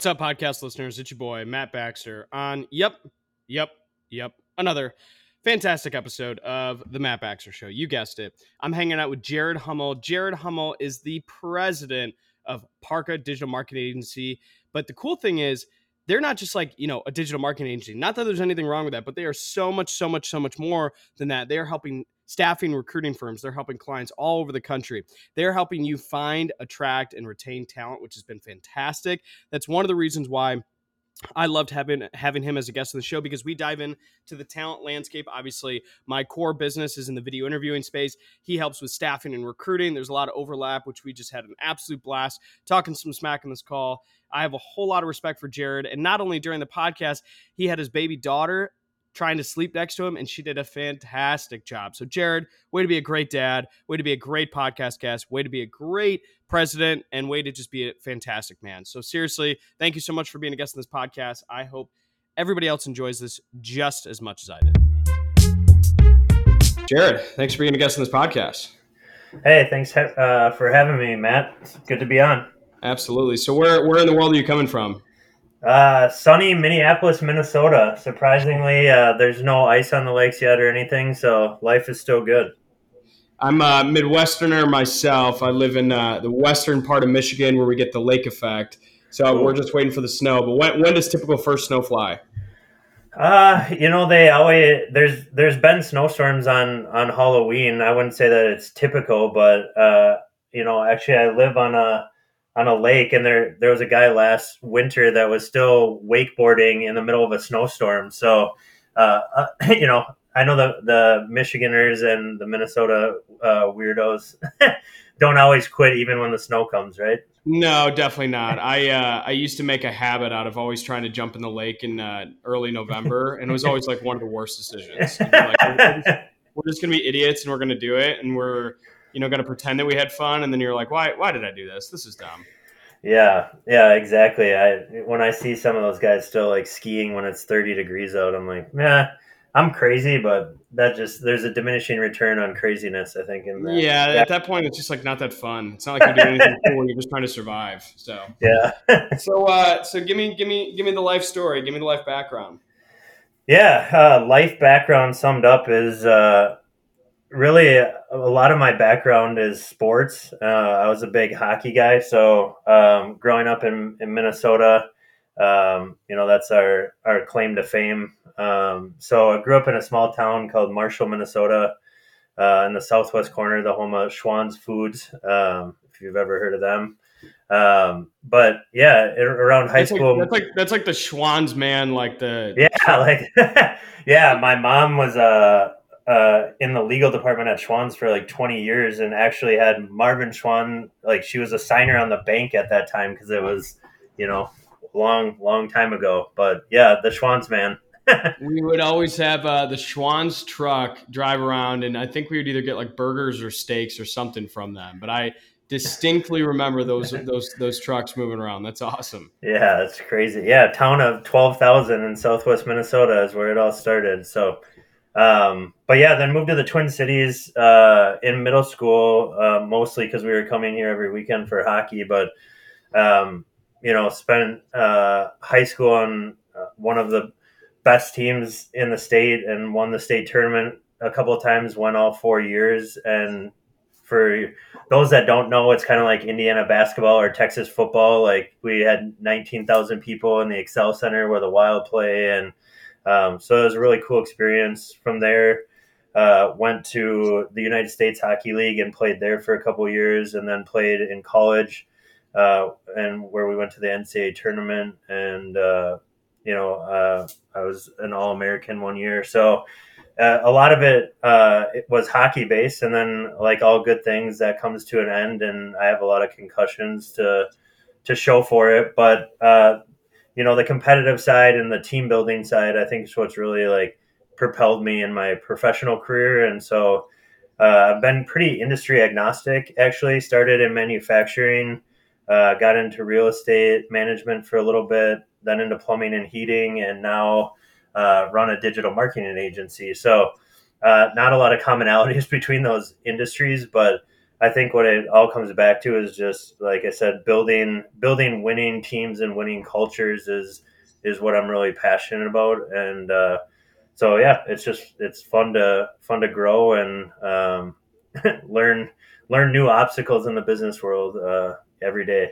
What's up, podcast listeners? It's your boy, Matt Baxter, on Yep, Yep, Yep, another fantastic episode of The Matt Baxter Show. You guessed it. I'm hanging out with Jared Hummel. Jared Hummel is the president of Parqa Digital Marketing Agency. But the cool thing is, they're not just like, you know, a digital marketing agency. Not that there's anything wrong with that, but they are so much, so much, so much more than that. They are helping staffing recruiting firms. They're helping clients all over the country. They're helping you find, attract, and retain talent, which has been fantastic. That's one of the reasons why I loved having having him as a guest on the show because we dive into the talent landscape. Obviously, my core business is in the video interviewing space. He helps with staffing and recruiting. There's a lot of overlap, which we just had an absolute blast talking some smack in this call. I have a whole lot of respect for Jared, and not only during the podcast, he had his baby daughter trying to sleep next to him, and she did a fantastic job. So, Jared, way to be a great dad, way to be a great podcast guest, way to be a great president, and way to just be a fantastic man. So, seriously, thank you so much for being a guest on this podcast. I hope everybody else enjoys this just as much as I did. Jared, thanks for being a guest on this podcast. Hey, thanks uh, for having me, Matt. It's good to be on. Absolutely. So, where where in the world are you coming from? Uh, sunny Minneapolis, Minnesota. Surprisingly, uh, there's no ice on the lakes yet or anything, so life is still good. I'm a Midwesterner myself. I live in uh, the western part of Michigan where we get the lake effect. So cool. we're just waiting for the snow. But when, when does typical first snow fly? Uh, you know, they always there's there's been snowstorms on on Halloween. I wouldn't say that it's typical, but uh, you know, actually, I live on a on a lake, and there there was a guy last winter that was still wakeboarding in the middle of a snowstorm. So, uh, uh, you know, I know the the Michiganers and the Minnesota uh, weirdos don't always quit even when the snow comes, right? No, definitely not. I uh, I used to make a habit out of always trying to jump in the lake in uh, early November, and it was always like one of the worst decisions. Like, we're, just, we're just gonna be idiots, and we're gonna do it, and we're you know, got to pretend that we had fun, and then you're like, why, why did I do this? This is dumb. Yeah, yeah, exactly. I when I see some of those guys still like skiing when it's 30 degrees out, I'm like, yeah, I'm crazy, but that just there's a diminishing return on craziness. I think. In that. yeah, at that point, it's just like not that fun. It's not like you're doing anything cool. You're just trying to survive. So yeah. so uh, so give me give me give me the life story. Give me the life background. Yeah, uh, life background summed up is uh, really a lot of my background is sports. Uh, I was a big hockey guy, so um, growing up in, in Minnesota, um, you know that's our our claim to fame. Um, so I grew up in a small town called Marshall, Minnesota, uh, in the southwest corner, the home of Schwan's Foods. Um, if you've ever heard of them. Um, but yeah, around high that's school, like, that's like that's like the Schwan's man, like the yeah, like yeah. My mom was a uh, in the legal department at Schwan's for like 20 years and actually had Marvin Schwan, like she was a signer on the bank at that time because it was, you know, long, long time ago. But yeah, the Schwan's man. we would always have uh, the Schwan's truck drive around, and I think we would either get like burgers or steaks or something from them. But I distinctly remember those those those trucks moving around. That's awesome. Yeah, that's crazy. Yeah, town of twelve thousand in Southwest Minnesota is where it all started. So um, but yeah, then moved to the Twin Cities uh, in middle school, uh, mostly because we were coming here every weekend for hockey. But um, you know, spent uh, high school on uh, one of the best teams in the state and won the state tournament a couple of times. Won all four years. And for those that don't know, it's kind of like Indiana basketball or Texas football. Like we had nineteen thousand people in the Xcel Center where the Wild play and um, so it was a really cool experience. From there, uh, went to the United States Hockey League and played there for a couple years, and then played in college, uh, and where we went to the NCAA tournament. And uh, you know, uh, I was an All American one year, so. Uh, a lot of it, uh, it was hockey based, and then like all good things, that comes to an end, and I have a lot of concussions to to show for it. But you know the competitive side and the team building side i think is what's really like propelled me in my professional career. And so uh, i've been pretty industry agnostic actually. Started in manufacturing uh, got into real estate management for a little bit then into plumbing and heating and now uh, run a digital marketing agency. So uh, not a lot of commonalities between those industries but I think what it all comes back to is just like I said, building building winning teams and winning cultures is is what I'm really passionate about, and uh, so yeah, it's just it's fun to fun to grow and um, learn learn new obstacles in the business world uh, every day.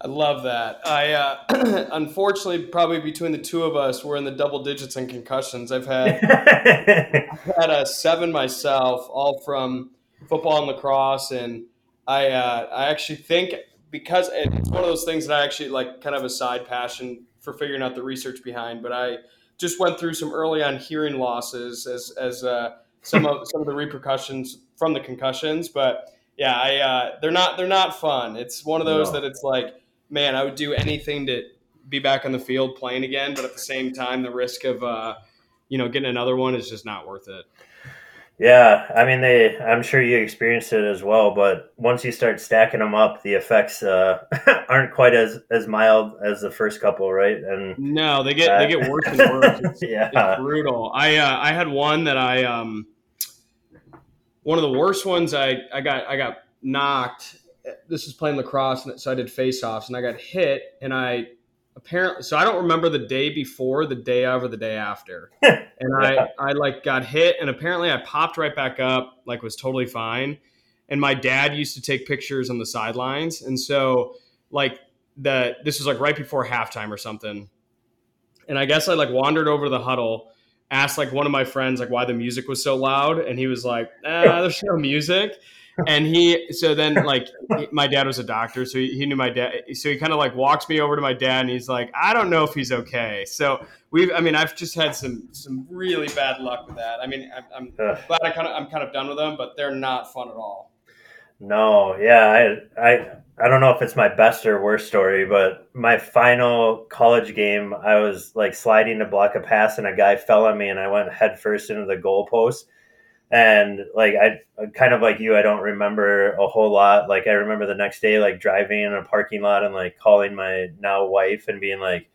I love that. I uh, unfortunately probably between the two of us, we're in the double digits in concussions. I've had I've had a seven myself, all from football and lacrosse, and I uh, I actually think because it's one of those things that I actually like, kind of a side passion for figuring out the research behind. But I just went through some early on hearing losses as as uh, some of some of the repercussions from the concussions. But yeah, I uh, they're not they're not fun. It's one of those no. that it's like man, I would do anything to be back on the field playing again, but at the same time, the risk of uh, you know getting another one is just not worth it. Yeah, I mean, they. I'm sure you experienced it as well, but once you start stacking them up, the effects uh, aren't quite as as mild as the first couple, right? And no, they get uh, they get worse and worse. It's, yeah, it's brutal. I uh, I had one that I um one of the worst ones. I I got I got knocked this is playing lacrosse, and so I did face-offs, and I got hit, and I apparently so I don't remember the day before, the day of, or the day after, and I I like got hit, and apparently I popped right back up, like was totally fine, and my dad used to take pictures on the sidelines, and so like the this was like right before halftime or something, and I guess I like wandered over the huddle asked like one of my friends like why the music was so loud. And he was like eh, there's no music and he so then like my dad was a doctor so he, he knew my dad so he kind of like walks me over to my dad and he's like i don't know if he's okay. So we've i mean i've just had some some really bad luck with that. I mean i'm, I'm glad i kind of i'm kind of done with them but they're not fun at all. No yeah i i i don't know if it's my best or worst story but my final college game i was like sliding to block a pass and a guy fell on me and i went head first into the goalpost and like I kind of like you, I don't remember a whole lot. Like I remember the next day, like driving in a parking lot and like calling my now wife and being like,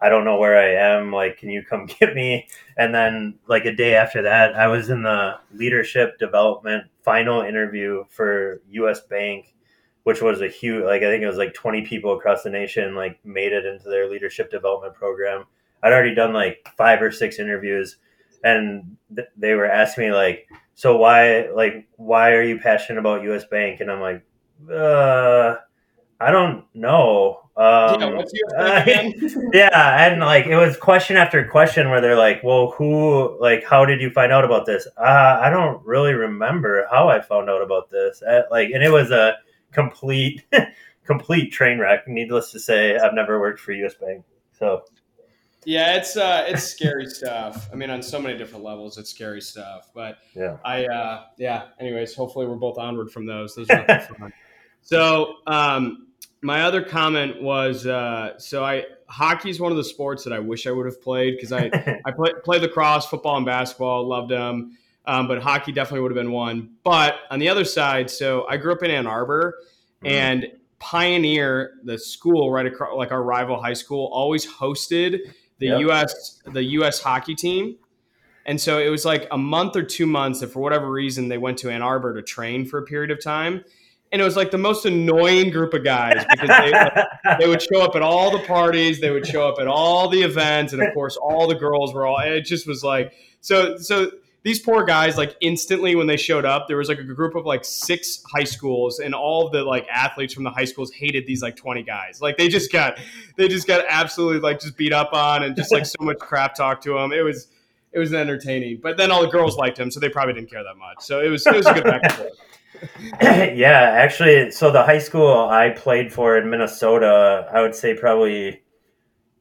I don't know where I am. Like, can you come get me? And then like a day after that, I was in the leadership development final interview for U.S. Bank, which was a huge like I think it was like 20 people across the nation like made it into their leadership development program. I'd already done like five or six interviews and th- they were asking me like, so why like why are you passionate about U.S. Bank? And I'm like, uh, I don't know. Um, yeah, what's uh, yeah, and like it was question after question where they're like, "Well, who like how did you find out about this?" Uh, I don't really remember how I found out about this. Uh, like, and it was a complete complete train wreck. Needless to say, I've never worked for U.S. Bank, so yeah, it's uh, it's scary stuff. I mean, on so many different levels, it's scary stuff. But yeah, I uh, yeah. Anyways, hopefully we're both onward from those. Those are fun. So um, my other comment was uh, so I hockey is one of the sports that I wish I would have played because I I play, played lacrosse, football, and basketball. Loved them. Um, but hockey definitely would have been one. But on the other side, so I grew up in Ann Arbor, mm-hmm. and Pioneer, the school right across, like our rival high school, always hosted the yep. U.S. the U.S. hockey team, and so it was like a month or two months that for whatever reason they went to Ann Arbor to train for a period of time. And it was like the most annoying group of guys because they, they would show up at all the parties, they would show up at all the events, and of course all the girls were all. It just was like so. So these poor guys like instantly when they showed up there was like a group of like six high schools and all the like athletes from the high schools hated these like 20 guys. Like they just got they just got absolutely like just beat up on and just like so much crap talk to them it was it was entertaining. But then all the girls liked him so they probably didn't care that much. So it was it was a good back and forth. Yeah actually so the high school i played for in minnesota i would say probably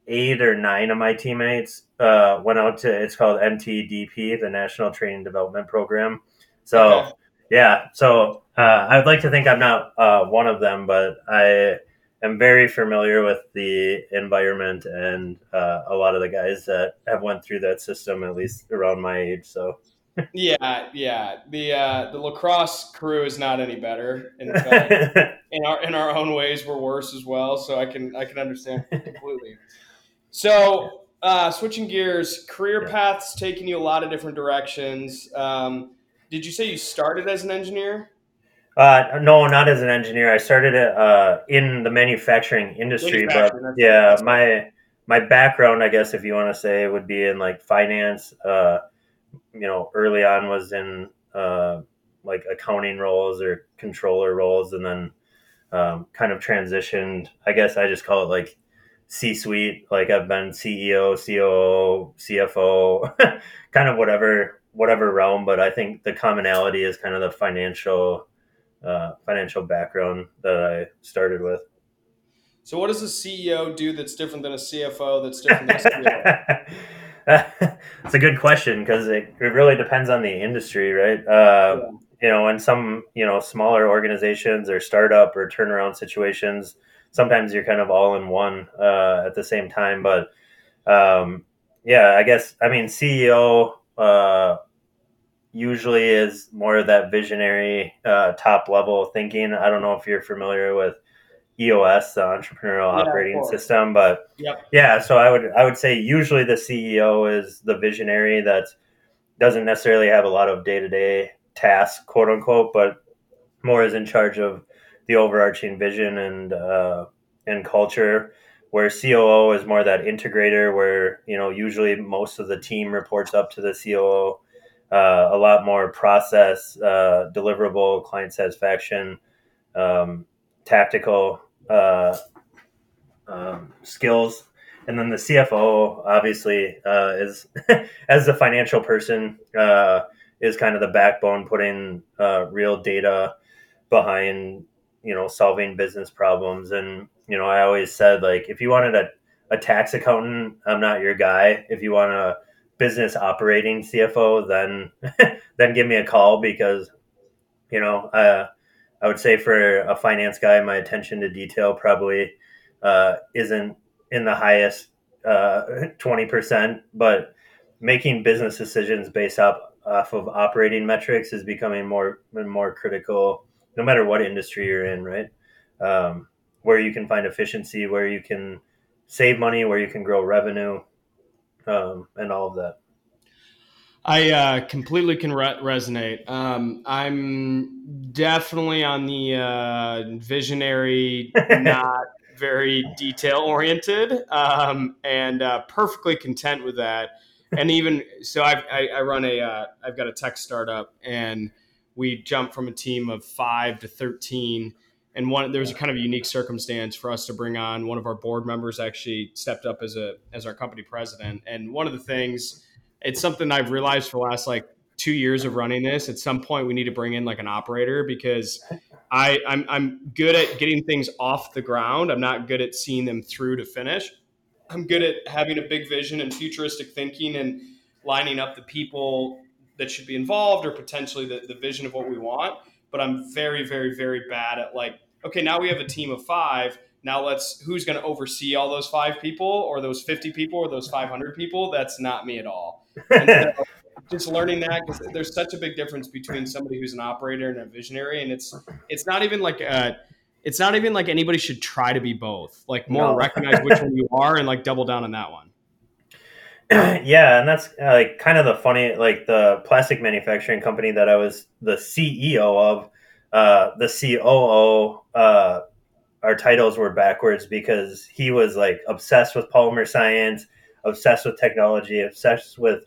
eight or nine of my teammates uh, went out to it's called NTDP, the National Training Development Program. So okay. yeah, so uh, I would like to think I'm not uh, one of them, but I am very familiar with the environment and uh, a lot of the guys that have went through that system, at least around my age. So. yeah, yeah. The uh, the lacrosse crew is not any better. In fact, in our in our own ways, we're worse as well. So I can I can understand completely. So, uh, switching gears, career yeah. paths taking you a lot of different directions. Um, did you say you started as an engineer? Uh, no, not as an engineer. I started uh, in the manufacturing industry, Manufacturing, but yeah, my my background, I guess, if you want to say, would be in like finance. Uh, you know, early on was in uh, like accounting roles or controller roles, and then um, kind of transitioned. I guess I just call it like C-suite. Like I've been CEO, COO, CFO, kind of whatever whatever realm. But I think the commonality is kind of the financial uh, financial background that I started with. So, what does a CEO do that's different than a CFO? That's different than a CEO? it's a good question because it, it really depends on the industry, right? Uh, Yeah. You know, in some you know smaller organizations or startup or turnaround situations, sometimes you're kind of all in one uh, at the same time. But um, yeah, I guess I mean CEO uh, usually is more of that visionary uh, top level thinking. I don't know if you're familiar with EOS, the entrepreneurial Yeah, operating system, but Yep. yeah, so I would I would say usually the CEO is the visionary that doesn't necessarily have a lot of day to day tasks, quote unquote, but more is in charge of the overarching vision and uh, and culture. Where COO is more that integrator, where you know usually most of the team reports up to the COO. Uh, a lot more process, uh, deliverable, client satisfaction, um, tactical uh, um, skills and then the CFO obviously uh, is as the financial person uh, is kind of the backbone, putting uh, real data behind you know solving business problems. And you know, I always said like if you wanted a, a tax accountant, I'm not your guy. If you want a business operating CFO, then then give me a call because you know uh, I would say for a finance guy, my attention to detail probably uh, isn't in the highest uh, twenty percent, but making business decisions based off off of operating metrics is becoming more and more critical, no matter what industry you're in, right? Um, where you can find efficiency, where you can save money, where you can grow revenue, um, and all of that. I uh, completely can re- resonate. Um, I'm definitely on the uh, visionary, not very detail oriented, um, and uh, perfectly content with that. And even so, I've, I, I run a, uh, I've got a tech startup, and we jumped from a team of five to thirteen. And one, there was a kind of unique circumstance for us to bring on one of our board members. Actually, stepped up as a as our company president. And one of the things it's something I've realized for the last like two years of running this. At some point, we need to bring in like an operator because I I'm I'm good at getting things off the ground. I'm not good at seeing them through to finish. I'm good at having a big vision and futuristic thinking and lining up the people that should be involved or potentially the, the vision of what we want. But I'm very, very, very bad at like, okay, now we have a team of five. Now let's who's going to oversee all those five people or those 50 people or those 500 people? That's not me at all. And so just learning that because there's such a big difference between somebody who's an operator and a visionary, and it's it's not even like a, it's not even like anybody should try to be both. Like more No. recognize which one you are and like double down on that one. yeah, and that's uh, like kind of the funny, like the plastic manufacturing company that I was the CEO of, uh, the COO. Uh, our titles were backwards because he was like obsessed with polymer science, obsessed with technology, obsessed with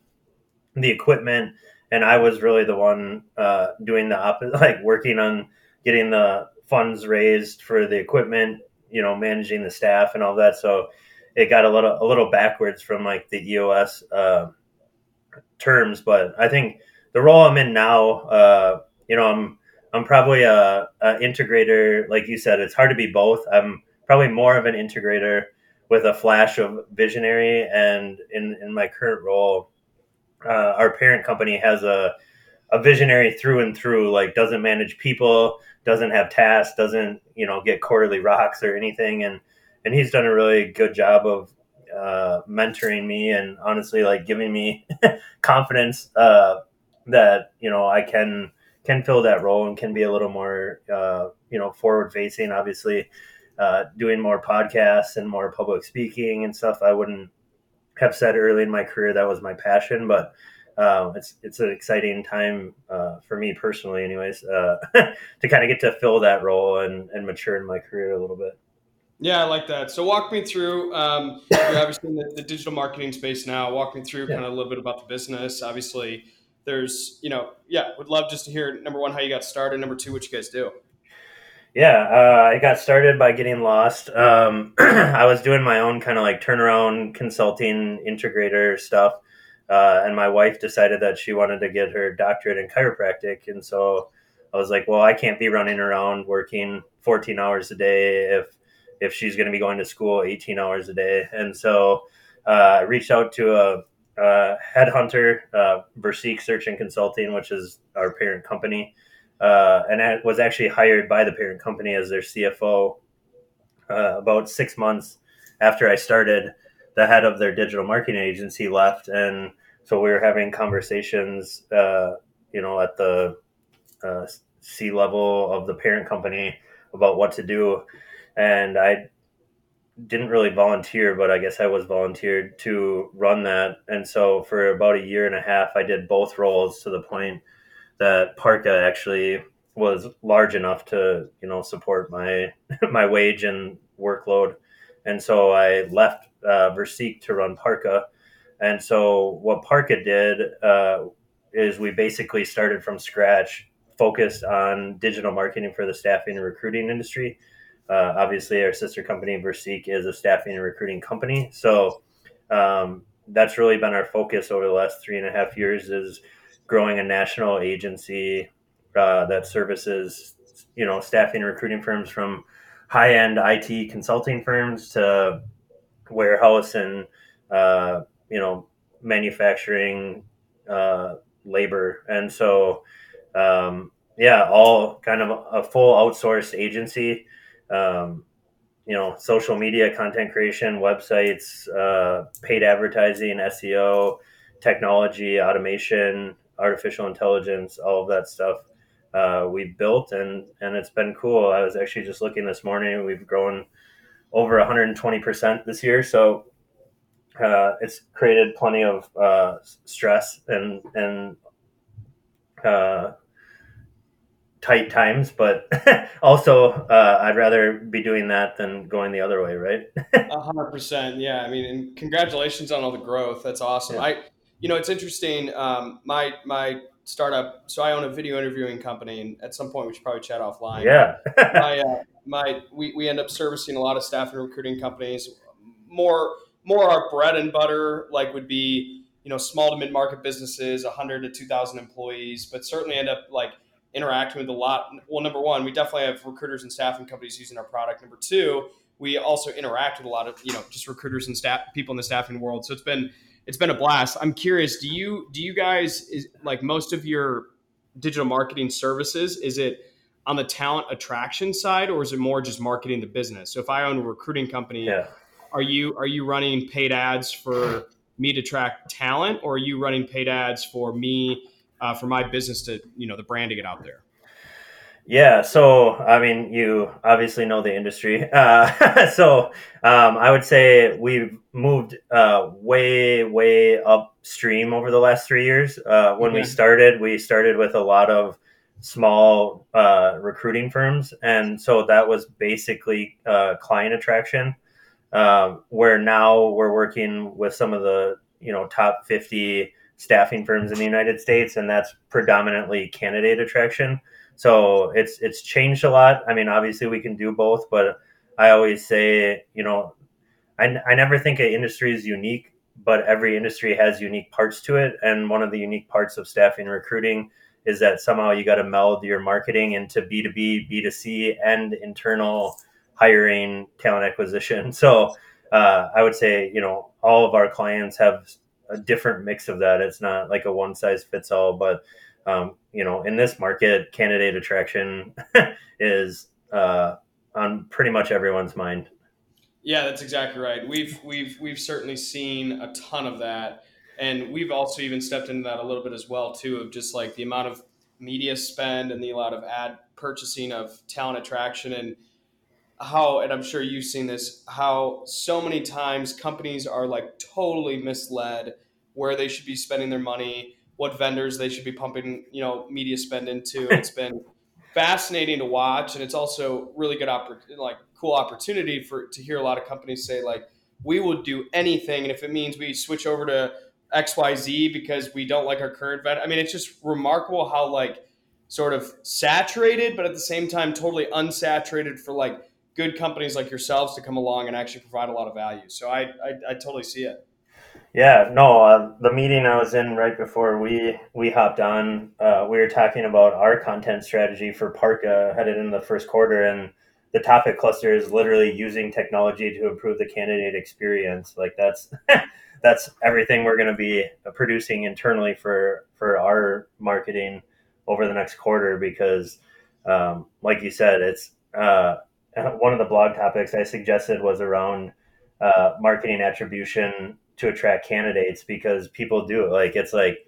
the equipment, and I was really the one uh, doing the opposite, like working on getting the funds raised for the equipment, you know, managing the staff and all that. So it got a little a little backwards from like the EOS uh, terms, but I think the role I'm in now, uh, you know, I'm I'm probably a, a integrator, like you said. It's hard to be both. I'm probably more of an integrator with a flash of visionary, and in in my current role, uh, our parent company has a a visionary through and through. Like doesn't manage people, doesn't have tasks, doesn't you know get quarterly rocks or anything, and and he's done a really good job of uh, mentoring me and honestly like giving me confidence uh, that you know I can can fill that role and can be a little more uh, you know forward facing. Obviously, uh, doing more podcasts and more public speaking and stuff. I wouldn't have said early in my career that was my passion, but um, it's it's an exciting time uh, for me personally, anyways, uh, to kind of get to fill that role and, and mature in my career a little bit. Yeah, I like that. So walk me through. Um, you're obviously in the, the, digital marketing space now. Walk me through yeah. kind of a little bit about the business. Obviously, there's you know, yeah, would love just to hear number one how you got started. Number two, what you guys do. Yeah, uh, I got started by getting lost. Um, I was doing my own kind of like turnaround consulting integrator stuff. Uh, and my wife decided that she wanted to get her doctorate in chiropractic. And so I was like, well, I can't be running around working 14 hours a day if, if she's going to be going to school 18 hours a day. And so uh, I reached out to a, a headhunter, uh, Versique Search and Consulting, which is our parent company uh, and I was actually hired by the parent company as their CFO uh, about six months after I started. The head of their digital marketing agency left, and so we were having conversations, uh, you know, at the uh, C level of the parent company about what to do, and I didn't really volunteer, but I guess I was volunteered to run that. And so for about a year and a half, I did both roles to the point that Parqa actually was large enough to you know support my my wage and workload, and so I left uh, to run Parqa. And so what Parqa did uh, is we basically started from scratch, focused on digital marketing for the staffing and recruiting industry. Uh, obviously, our sister company Versique is a staffing and recruiting company, so um, that's really been our focus over the last three and a half years. Is growing a national agency uh, that services you know staffing and recruiting firms from high end IT consulting firms to warehouse and uh, you know manufacturing uh, labor, and so um, yeah, all kind of a full outsourced agency. Um, you know, social media, content creation, websites, uh, paid advertising, SEO, technology, automation, artificial intelligence, all of that stuff uh, we built, and and it's been cool. I was actually just looking this morning. We've grown over 120 percent this year, so uh, it's created plenty of uh, stress and and uh, tight times, but also uh, I'd rather be doing that than going the other way, right? A hundred percent, yeah. I mean, and congratulations on all the growth. That's awesome. Yeah. I you know, it's interesting. Um, my my startup. So I own a video interviewing company, and at some point we should probably chat offline. Yeah. my uh, my we, we end up servicing a lot of staff and recruiting companies. More more our bread and butter like would be you know small to mid market businesses, 100 to 2,000 employees, but certainly end up like interacting with a lot. Well, number one, we definitely have recruiters and staffing companies using our product. Number two, we also interact with a lot of you know just recruiters and staff people in the staffing world. So it's been it's been a blast. I'm curious, do you do you guys is, like most of your digital marketing services? Is it on the talent attraction side, or is it more just marketing the business? So if I own a recruiting company, yeah. are you are you running paid ads for me to track talent, or are you running paid ads for me uh, for my business to you know the brand to get out there? Yeah, so I mean, you obviously know the industry. Uh, so um, I would say we've moved uh, way, way upstream over the last three years. Uh, when okay. we started, we started with a lot of small uh, recruiting firms, and so that was basically uh, client attraction. Um, where now we're working with some of the you know top fifty staffing firms in the United States, and that's predominantly candidate attraction. So it's it's changed a lot. I mean, obviously we can do both, but I always say, you know, I, I never think an industry is unique, but every industry has unique parts to it. And one of the unique parts of staffing recruiting is that somehow you got to meld your marketing into B2B, B2C, and internal hiring, talent acquisition. So uh, I would say, you know, all of our clients have a different mix of that. It's not like a one size fits all, but um, you know, in this market, candidate attraction is uh, on pretty much everyone's mind. Yeah, that's exactly right. We've we've we've certainly seen a ton of that, and we've also even stepped into that a little bit as well too, of just like the amount of media spend and the amount of ad purchasing of talent attraction and how and i'm sure you've seen this how so many times companies are like totally misled where they should be spending their money what vendors they should be pumping, you know, media spend into. it's been fascinating to watch, and it's also really good oppor- like cool opportunity for to hear a lot of companies say like we will do anything, and if it means we switch over to X Y Z because we don't like our current vendor. I mean, it's just remarkable how like sort of saturated, but at the same time totally unsaturated for like good companies like yourselves to come along and actually provide a lot of value. So I I, I totally see it. Yeah, no, uh, the meeting I was in right before we we hopped on, uh, we were talking about our content strategy for Parqa headed in the first quarter, and the topic cluster is literally using technology to improve the candidate experience. Like that's that's everything we're going to be producing internally for for our marketing over the next quarter because, um, like you said, it's uh, one of the blog topics I suggested was around uh, marketing attribution to attract candidates because people do it. Like it's like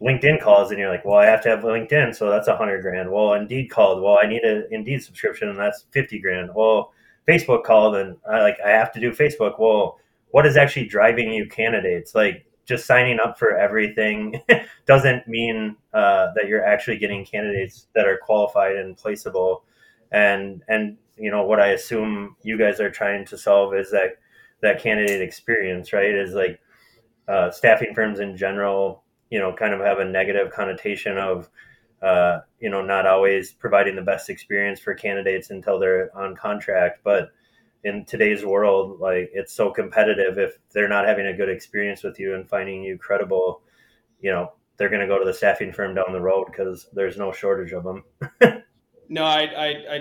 LinkedIn calls and you're like, well, I have to have LinkedIn, so that's a hundred grand. Well, Indeed called, well, I need an Indeed subscription, and that's fifty grand. Well, Facebook called, and I like I have to do Facebook. Well, what is actually driving you candidates? Like just signing up for everything doesn't mean uh, that you're actually getting candidates that are qualified and placeable. And and you know what I assume you guys are trying to solve is that that candidate experience, right? Is like uh, staffing firms in general, you know, kind of have a negative connotation of, uh, you know, not always providing the best experience for candidates until they're on contract. But in today's world, like it's so competitive. If they're not having a good experience with you and finding you credible, you know, they're going to go to the staffing firm down the road because there's no shortage of them. no, I, I, I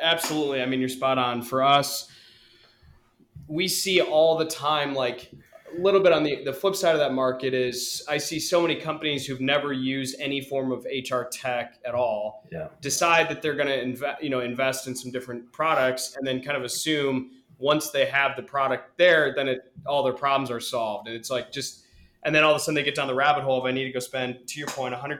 absolutely. I mean, you're spot on. For us, we see all the time like a little bit on the, the flip side of that market is I see so many companies who've never used any form of HR tech at all yeah. decide that they're going to invest, you know, invest in some different products and then kind of assume once they have the product there, then it, all their problems are solved. And it's like just, and then all of a sudden they get down the rabbit hole of I need to go spend, to your point, 100,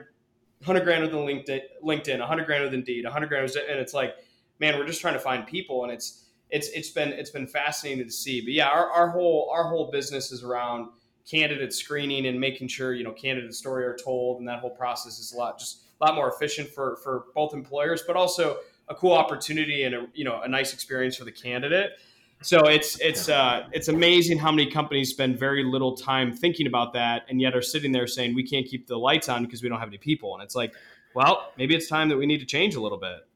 100 grand with LinkedIn, LinkedIn, 100 grand with Indeed, 100 grand with, and it's like, man, we're just trying to find people. And it's, it's it's been it's been fascinating to see. But yeah, our, our whole our whole business is around candidate screening and making sure you know candidate story are told, and that whole process is a lot just a lot more efficient for for both employers, but also a cool opportunity and a you know a nice experience for the candidate. So it's it's uh, it's amazing how many companies spend very little time thinking about that, and yet are sitting there saying we can't keep the lights on because we don't have any people. And it's like, well, maybe it's time that we need to change a little bit.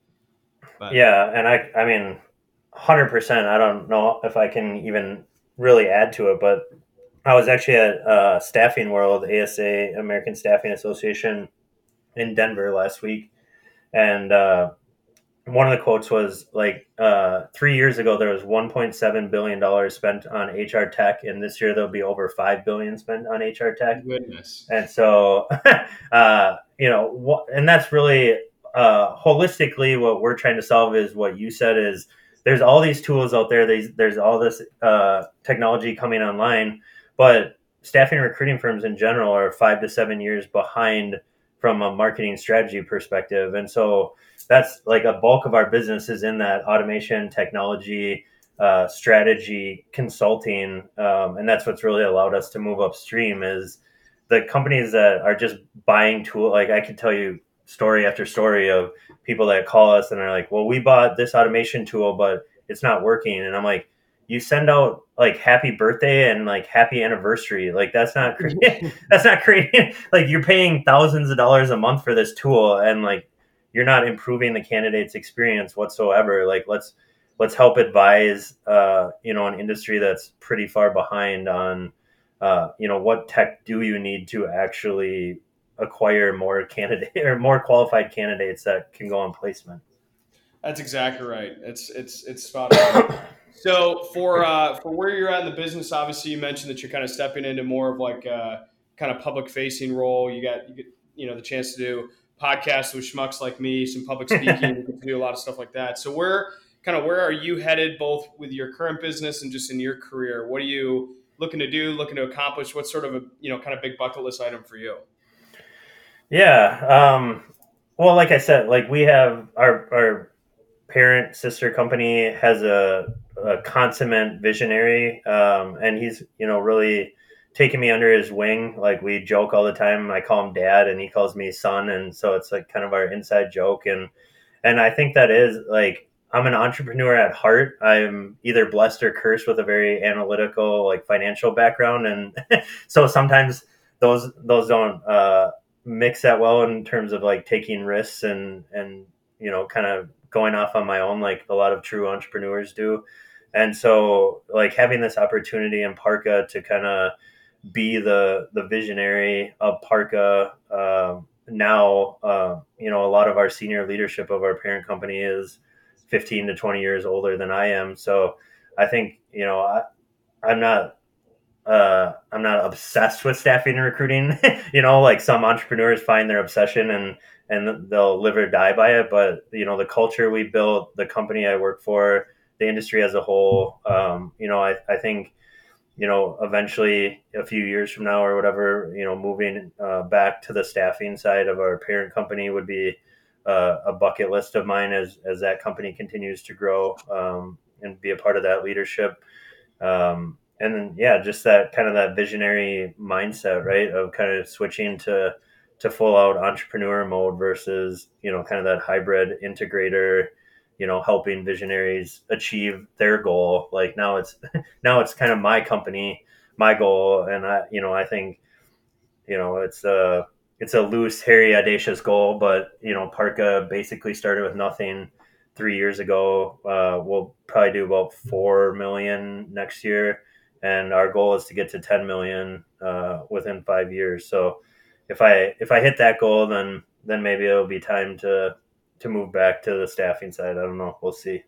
But. Yeah, and I I mean hundred percent. I don't know if I can even really add to it, but I was actually at uh, Staffing World, ASA, American Staffing Association, in Denver last week, and uh, one of the quotes was like, uh, three years ago there was 1.7 billion dollars spent on HR tech, and this year there'll be over five billion spent on HR tech. Goodness. And so, uh, you know, and that's really uh, holistically what we're trying to solve is what you said is there's all these tools out there. There's there's all this uh, technology coming online, but staffing and recruiting firms in general are five to seven years behind from a marketing strategy perspective, and so that's like a bulk of our business is in that automation technology. Uh, strategy consulting, um, and that's what's really allowed us to move upstream. Is the companies that are just buying tool like I could tell you story after story of people that call us and are like, "Well, we bought this automation tool, but it's not working." And I'm like, "You send out like happy birthday and like happy anniversary. Like that's not creating, that's not creating like you're paying thousands of dollars a month for this tool and like you're not improving the candidate's experience whatsoever. Like let's let's help advise uh, you know an industry that's pretty far behind on uh, you know what tech do you need to actually acquire more candidate or more qualified candidates that can go on placement. That's exactly right. It's it's it's spot on. so for uh, for where you're at in the business, obviously you mentioned that you're kind of stepping into more of like a kind of public facing role. You got you get you know the chance to do podcasts with schmucks like me, some public speaking, to do a lot of stuff like that. So where kind of where are you headed both with your current business and just in your career? What are you looking to do, looking to accomplish? What sort of a you know kind of big bucket list item for you? Yeah. Um, well, like I said, like we have our our parent sister company has a, a consummate visionary, um, and he's you know really taking me under his wing. Like we joke all the time. I call him dad and he calls me son. And so it's like kind of our inside joke. And, and I think that is like, I'm an entrepreneur at heart. I'm either blessed or cursed with a very analytical, like financial background. And so sometimes those, those don't, uh, mix that well in terms of like taking risks and, and, you know, kind of going off on my own, like a lot of true entrepreneurs do. And so like having this opportunity in Parqa to kind of, be the the visionary of Parqa. Uh, now, uh, you know, a lot of our senior leadership of our parent company is 15 to 20 years older than I am. So I think, you know, I, I'm not uh, I'm not obsessed with staffing and recruiting. you know, like some entrepreneurs find their obsession and and they'll live or die by it. But you know, the culture we built, the company I work for, the industry as a whole, um, you know, I, I think you know, eventually a few years from now or whatever, you know, moving uh, back to the staffing side of our parent company would be uh, a bucket list of mine as as that company continues to grow um, and be a part of that leadership. Um, and then, yeah, just that kind of that visionary mindset, right, of kind of switching to to full out entrepreneur mode versus you know kind of that hybrid integrator you know helping visionaries achieve their goal. Like now it's now it's kind of my company my goal and i you know i think you know it's a it's a loose hairy audacious goal but you know Parqa basically started with nothing three years ago. Uh, we'll probably do about four million next year and our goal is to get to 10 million uh, within five years so if i if i hit that goal then then maybe it'll be time to to move back to the staffing side. I don't know. We'll see.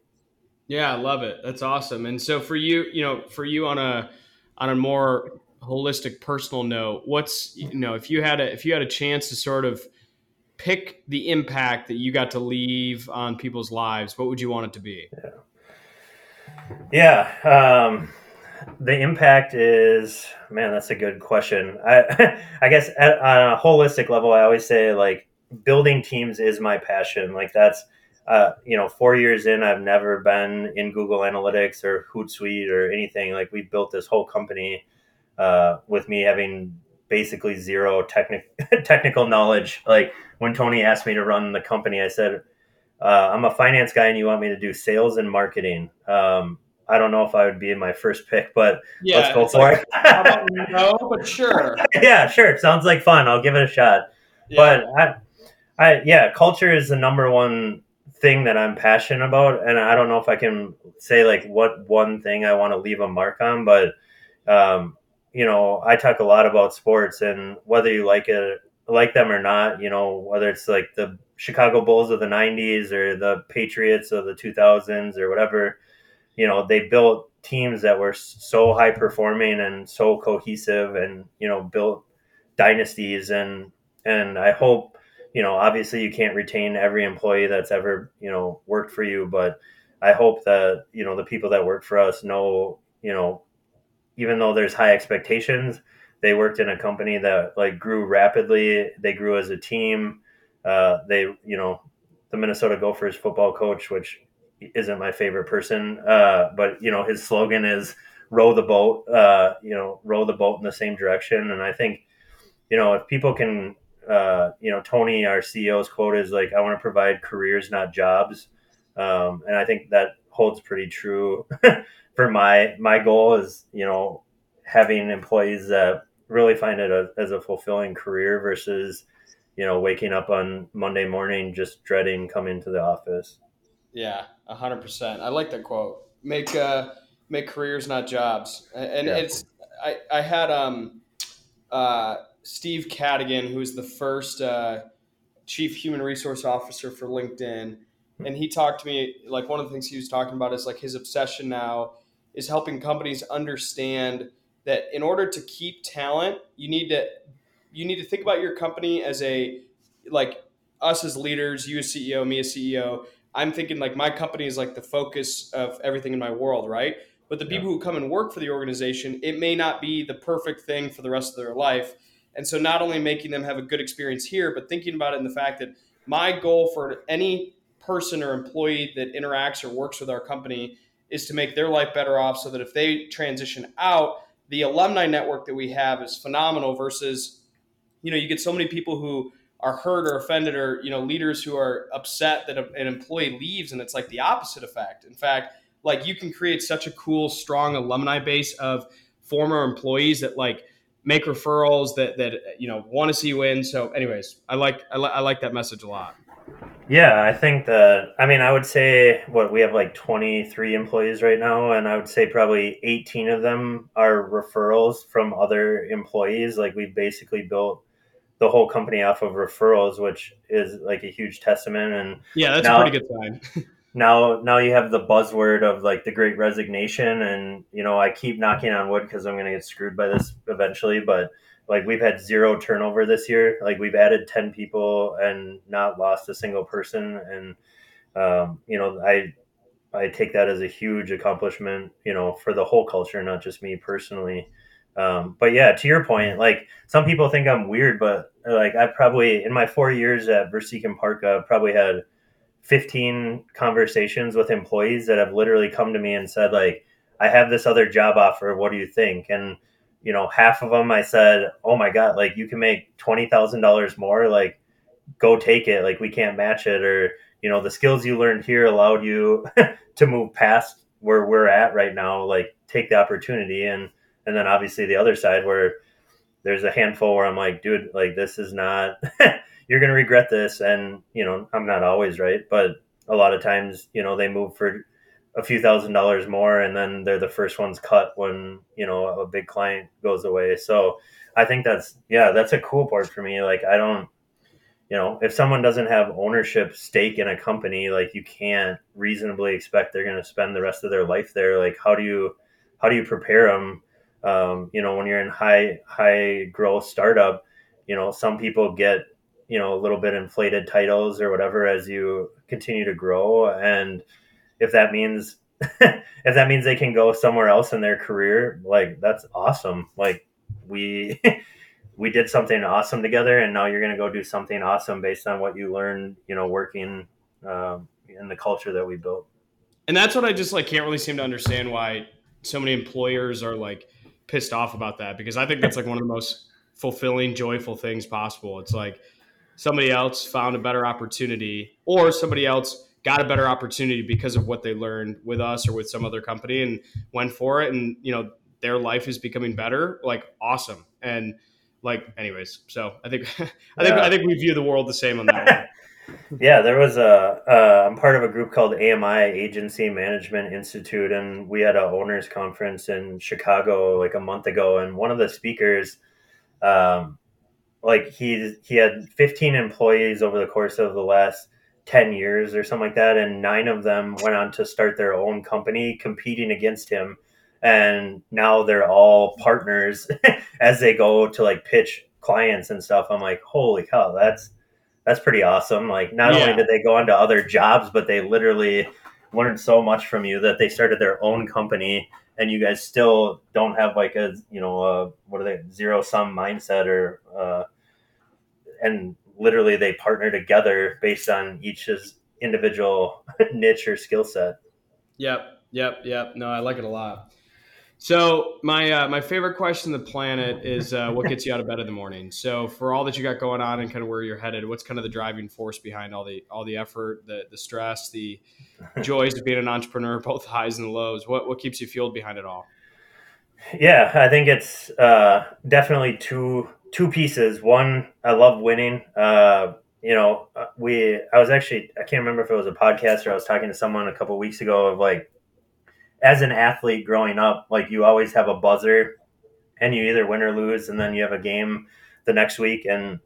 Yeah, I love it. That's awesome. And so for you, you know, for you on a on a more holistic personal note, what's you know, if you had a if you had a chance to sort of pick the impact that you got to leave on people's lives, what would you want it to be? Yeah. yeah um, the impact is man, that's a good question. I I guess at, on a holistic level, I always say like building teams is my passion. Like that's uh, you know, four years in, I've never been in Google Analytics or Hootsuite or anything. Like we built this whole company uh, with me having basically zero technic- technical knowledge. Like when Tony asked me to run the company, I said, uh, "I'm a finance guy, and you want me to do sales and marketing." Um, I don't know if I would be in my first pick, but yeah, let's go for like, it. no, but sure. yeah, sure. Sounds like fun. I'll give it a shot. Yeah. But I, I yeah, culture is the number one thing that I'm passionate about, and I don't know if I can say like what one thing I want to leave a mark on, but um, you know, I talk a lot about sports, and whether you like it, like them or not, you know, whether it's like the Chicago Bulls of the '90s or the Patriots of the 2000s or whatever, you know, they built teams that were so high performing and so cohesive, and you know, built dynasties, and and I hope you know, obviously you can't retain every employee that's ever, you know, worked for you, but I hope that, you know, the people that work for us know, you know, even though there's high expectations, they worked in a company that like grew rapidly. They grew as a team. Uh, they, you know, the Minnesota Gophers football coach, which isn't my favorite person, uh, but you know, his slogan is row the boat, uh, you know, row the boat in the same direction. And I think, you know, if people can uh, you know, Tony, our CEO's quote is like, "I want to provide careers, not jobs," um, and I think that holds pretty true for my my goal is you know having employees that really find it a, as a fulfilling career versus you know waking up on Monday morning just dreading coming to the office. Yeah, hundred percent. I like that quote. Make uh, make careers, not jobs, and yeah. it's I I had um uh Steve Cadigan, who is the first uh, chief human resource officer for LinkedIn, and he talked to me like one of the things he was talking about is like his obsession now is helping companies understand that in order to keep talent, you need to you need to think about your company as a like us as leaders, you as CEO, me as CEO. I'm thinking like my company is like the focus of everything in my world, right? But the people yeah. who come and work for the organization, it may not be the perfect thing for the rest of their life. And so not only making them have a good experience here, but thinking about it in the fact that my goal for any person or employee that interacts or works with our company is to make their life better off so that if they transition out, the alumni network that we have is phenomenal versus, you know, you get so many people who are hurt or offended or, you know, leaders who are upset that an employee leaves and it's like the opposite effect. In fact, like you can create such a cool, strong alumni base of former employees that like make referrals that, that, you know, want to see you win. So anyways, I like, I, li- I like that message a lot. Yeah, I think that, I mean, I would say what we have like 23 employees right now, and I would say probably 18 of them are referrals from other employees. Like we basically built the whole company off of referrals, which is like a huge testament. And yeah, that's now, a pretty good sign. now, now you have the buzzword of like the great resignation. And, you know, I keep knocking on wood because I'm going to get screwed by this eventually, but like we've had zero turnover this year. Like we've added 10 people and not lost a single person. And, um, you know, I, I take that as a huge accomplishment, you know, for the whole culture, not just me personally. Um, but yeah, to your point, like some people think I'm weird, but like I probably in my four years at Versique Parqa, I've probably had 15 conversations with employees that have literally come to me and said like, I have this other job offer. What do you think? And you know, half of them I said, "Oh my god, like you can make twenty thousand dollars more. Like, go take it. Like we can't match it." Or you know, the skills you learned here allowed you to move past where we're at right now. Like, take the opportunity. And and then obviously the other side where there's a handful where I'm like, dude, like this is not. you're gonna regret this. And you know, I'm not always right, but a lot of times, you know, they move for a few thousand dollars more and then they're the first ones cut when you know a big client goes away so i think that's yeah that's a cool part for me like i don't you know if someone doesn't have ownership stake in a company like you can't reasonably expect they're going to spend the rest of their life there like how do you how do you prepare them um, you know when you're in high high growth startup you know some people get you know a little bit inflated titles or whatever as you continue to grow and if that means if that means they can go somewhere else in their career, like that's awesome. Like we we did something awesome together, and now you're to go do something awesome based on what you learned, you know, working um, in the culture that we built. And that's what I just like can't really seem to understand why so many employers are like pissed off about that because I think that's like one of the most fulfilling, joyful things possible. It's like somebody else found a better opportunity or somebody else got a better opportunity because of what they learned with us or with some other company and went for it and you know their life is becoming better like awesome and like anyways so i think i think yeah. i think we view the world the same on that yeah there was a uh, i'm part of a group called ami agency management institute and we had a owners conference in chicago like a month ago and one of the speakers um like he he had 15 employees over the course of the last 10 years or something like that and nine of them went on to start their own company competing against him and now they're all partners as they go to like pitch clients and stuff. I'm like holy cow that's that's pretty awesome like not yeah. only did they go on to other jobs but they literally learned so much from you that they started their own company and you guys still don't have like a you know a, what are they zero sum mindset or uh, and literally they partner together based on each's individual niche or skill set. Yep, yep, yep. No, I like it a lot. So my uh, my favorite question on the planet is uh, what gets you out of bed in the morning. So for all that you got going on and kind of where you're headed, what's kind of the driving force behind all the all the effort, the the stress, the joys of being an entrepreneur, both highs and lows? What what keeps you fueled behind it all? Yeah, I think it's uh, definitely two two pieces. One, I love winning. Uh, you know, uh, we I was actually I can't remember if it was a podcast or I was talking to someone a couple weeks ago of like as an athlete growing up, like you always have a buzzer and you either win or lose and then you have a game the next week and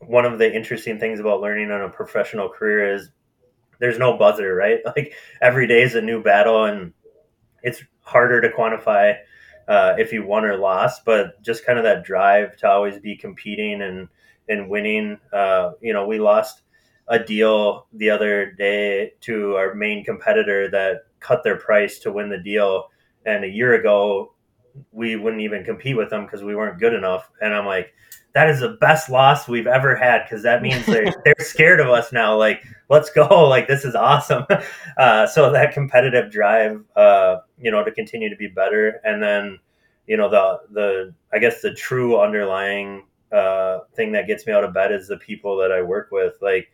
one of the interesting things about learning on a professional career is there's no buzzer, right? Like every day is a new battle and it's harder to quantify uh, if you won or lost, but just kind of that drive to always be competing and and winning. Uh, you know, we lost a deal the other day to our main competitor that cut their price to win the deal, and a year ago we wouldn't even compete with them because we weren't good enough. And I'm like, that is the best loss we've ever had because that means they're, they're scared of us now. Like, let's go. Like, this is awesome. Uh, so that competitive drive, uh, you know, to continue to be better. And then, you know the the I guess the true underlying uh, thing that gets me out of bed is the people that I work with. Like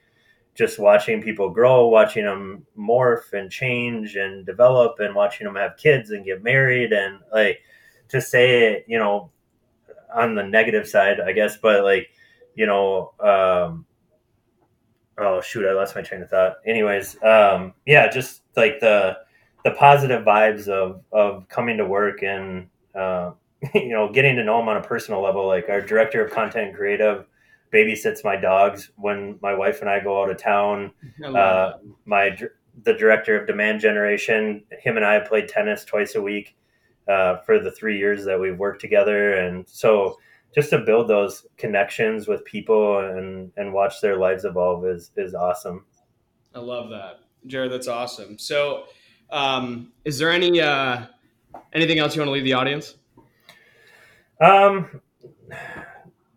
just watching people grow, watching them morph and change and develop, and watching them have kids and get married, and like to say, you know, on the negative side, I guess, but like, you know, um, oh shoot, I lost my train of thought. Anyways, um, yeah, just like the the positive vibes of of coming to work and uh, you know getting to know them on a personal level. Like our director of content creative babysits my dogs when my wife and I go out of town. Uh, my the director of demand generation, him and I have played tennis twice a week uh, for the three years that we've worked together, and so just to build those connections with people and and watch their lives evolve is is awesome. I love that, Jared. That's awesome. So, um, is there any uh, anything else you want to leave the audience? Um,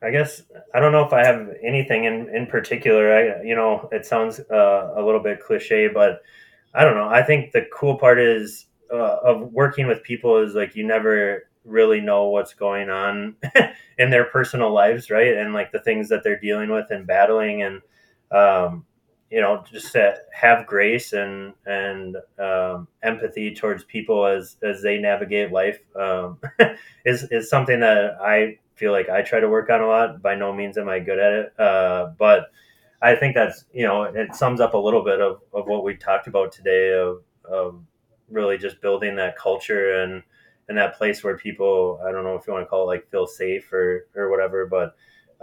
I guess I don't know if I have anything in in particular. I you know it sounds uh, a little bit cliche, but I don't know. I think the cool part is uh, of working with people is like you never really know what's going on in their personal lives, right? And like the things that they're dealing with and battling, and um, you know, just to have grace and and um, empathy towards people as as they navigate life um, is is something that I feel like I try to work on a lot. By no means am I good at it, uh, but I think that's you know it sums up a little bit of, of what we talked about today of, of really just building that culture and and that place where people I don't know if you want to call it like feel safe or or whatever, but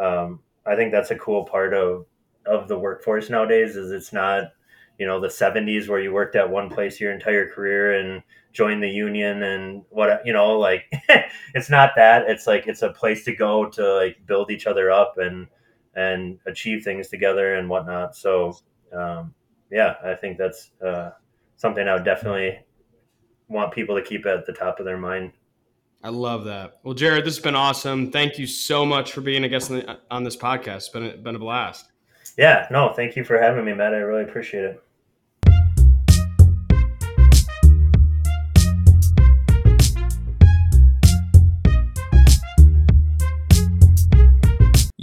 um, I think that's a cool part of of the workforce nowadays is it's not you know the 70s where you worked at one place your entire career and joined the union and what you know like it's not that it's like it's a place to go to like build each other up and and achieve things together and whatnot so um, yeah i think that's uh, something i would definitely want people to keep at the top of their mind I love that. Well, Jared, this has been awesome. Thank you so much for being a guest on, the, on this podcast. It's been a, been a blast. Yeah, no, thank you for having me, Matt. I really appreciate it.